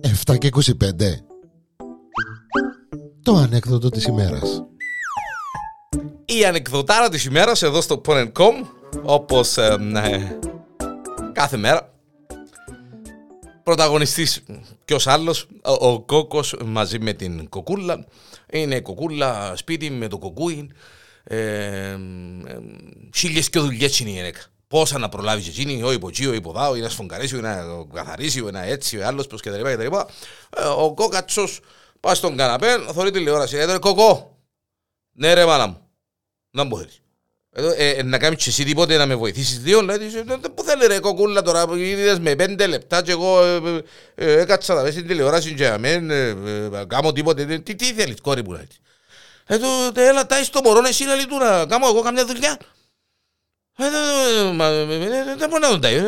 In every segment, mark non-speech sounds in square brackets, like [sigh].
Εφτά και 25 Το ανέκδοτο της ημέρας. Η ανεκδοτάρα της ημέρας εδώ στο Pon.com όπως ε, ε, κάθε μέρα. Πρωταγωνιστής ποιος άλλος ο, ο Κόκος μαζί με την Κοκούλα. Είναι η Κοκούλα σπίτι με το κοκούι ε, ε, χίλιες και δουλειές είναι η γυναίκα πόσα να προλάβεις εκείνη, ο υποτσί, ο υποδάω, ή να σφογγαρίσει, ή να καθαρίσει, ή να έτσι, ο άλλος, πως κτλ. κτλ. Ε, ο κόκατσος πάει στον καναπέ, θωρεί τηλεόραση. Ε, κοκό, ναι ρε μάνα μου, να μου θέλεις. Ε, ε, να κάνεις και εσύ τίποτε να με βοηθήσεις δύο, λέει, που θέλει ρε κοκούλα τώρα, που είδες με πέντε λεπτά και εγώ ε, ε, έκατσα τα μέσα στην τηλεόραση και αμέν, κάνω τίποτε, τι, τι θέλεις κόρη μου, λέει. Ε, το, έλα, τάεις το μωρό, εσύ λέει του να κάνω εγώ καμιά δουλειά. Δεν μπορεί να τον τάει.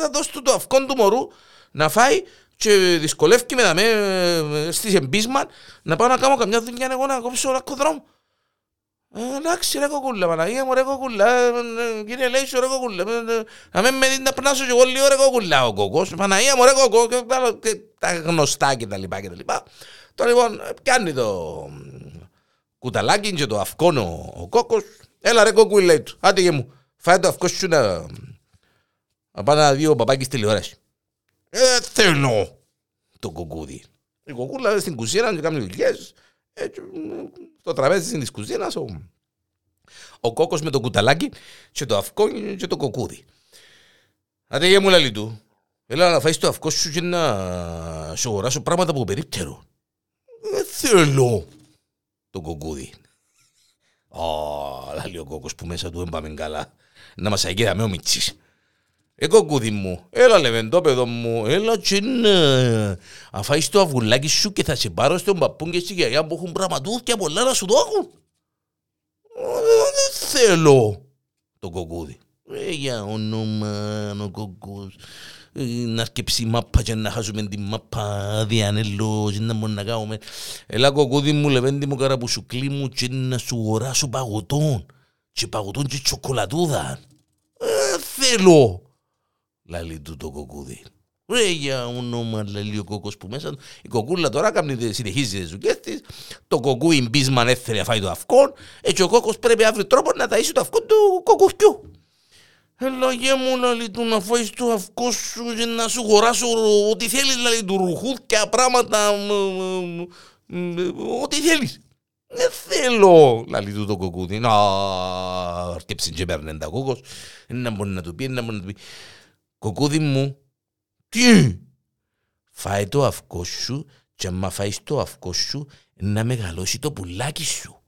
Θα δώσει του το αυκόν του μωρού να φάει και δυσκολεύει με να με στις εμπίσμαν να πάω να κάνω καμιά δουλειά εγώ να κόψω ράκο δρόμο. Εντάξει ρε κοκούλα, Παναγία μου ρε κοκούλα, κύριε Λέησο ρε κοκούλα, να μην με δει να πνάσω και εγώ λίγο ρε κοκούλα ο κοκός, Παναγία μου ρε κοκό, τα γνωστά και τα λοιπά και τα λοιπά. Τώρα λοιπόν πιάνει το κουταλάκι και το αυκόνο ο κόκος, έλα ρε κοκούλα λέει του, άντε μου. Φάει το αυκό σου να, να πάει να δει ο παπάκης τηλεόραση. Ε, θέλω το κοκκούδι. Η κοκκούλα στην κουζίνα και κάνει δουλειές. Στο τραπέζι της κουζίνας ο, ο κόκκος με το κουταλάκι και το αυκό και το κοκκούδι. Άντε για μου λαλί του. Έλα να φάεις το αυκό σου και να σου αγοράσω πράγματα από περίπτερο. Ε, θέλω το κοκκούδι. Ω, λαλί ο κόκκος που μέσα του έμπαμε καλά να μας αγγίδαμε ο Μιτσής. Ε, κοκκούδι μου, έλα λεβεντόπεδο μου, έλα και να αφάεις το αυγουλάκι σου και θα σε πάρω στον παππούν και στη γιαγιά που έχουν πραγματούθια πολλά να σου δώκουν. Δεν θέλω το κοκκούδι. Ε, για όνομα ο κοκκούς. Ε, να σκέψει μάπα και να χάσουμε την μάπα διανέλο και να μπορούμε να κάνουμε. Έλα κοκκούδι μου, λεβέντι μου, καραπουσουκλί μου και να σου οράσω παγωτών και παγωτούν και τσοκολατούδα. Ε, θέλω, λαλεί του το κοκκούδι. Ρε για όνομα λαλεί ο κόκκος που μέσα Η κοκκούλα τώρα κάνει, συνεχίζει τις δουλειές της. Το κοκκούι μπίσμαν έθελε να φάει το αυκόν. Έτσι ο κόκκος πρέπει αύριο τρόπο να ταΐσει το αυκόν του κοκκουφιού. Έλα γε μου λαλεί του να φάεις το αυκό σου και να σου χωράσω ό,τι θέλεις λαλεί του ρουχούθια πράγματα. Ό,τι θέλεις. Δεν θέλω, λαλεί του το κοκκούδι. Να, αρκέψει και παίρνει τα κόκκος. Να μπορεί να του πει, να μπορεί να του πει. Κοκκούδι μου, τι, φάει το αυκό σου και άμα φάεις το αυκό σου να μεγαλώσει το πουλάκι σου.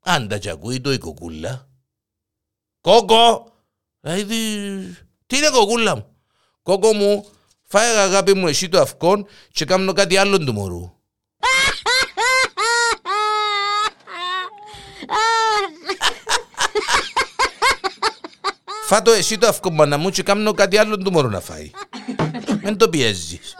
Αν τα τσακούει το η κοκκούλα. Κόκκο, δηλαδή, τι είναι κοκκούλα μου; Κόκκο μου, φάει αγάπη μου εσύ το αυκόν και κάνω κάτι άλλο του μωρού. Φάτο εσύ το αυκομπάνα μου και κάνω κάτι άλλο του μωρού να φάει. [laughs] Δεν το πιέζεις.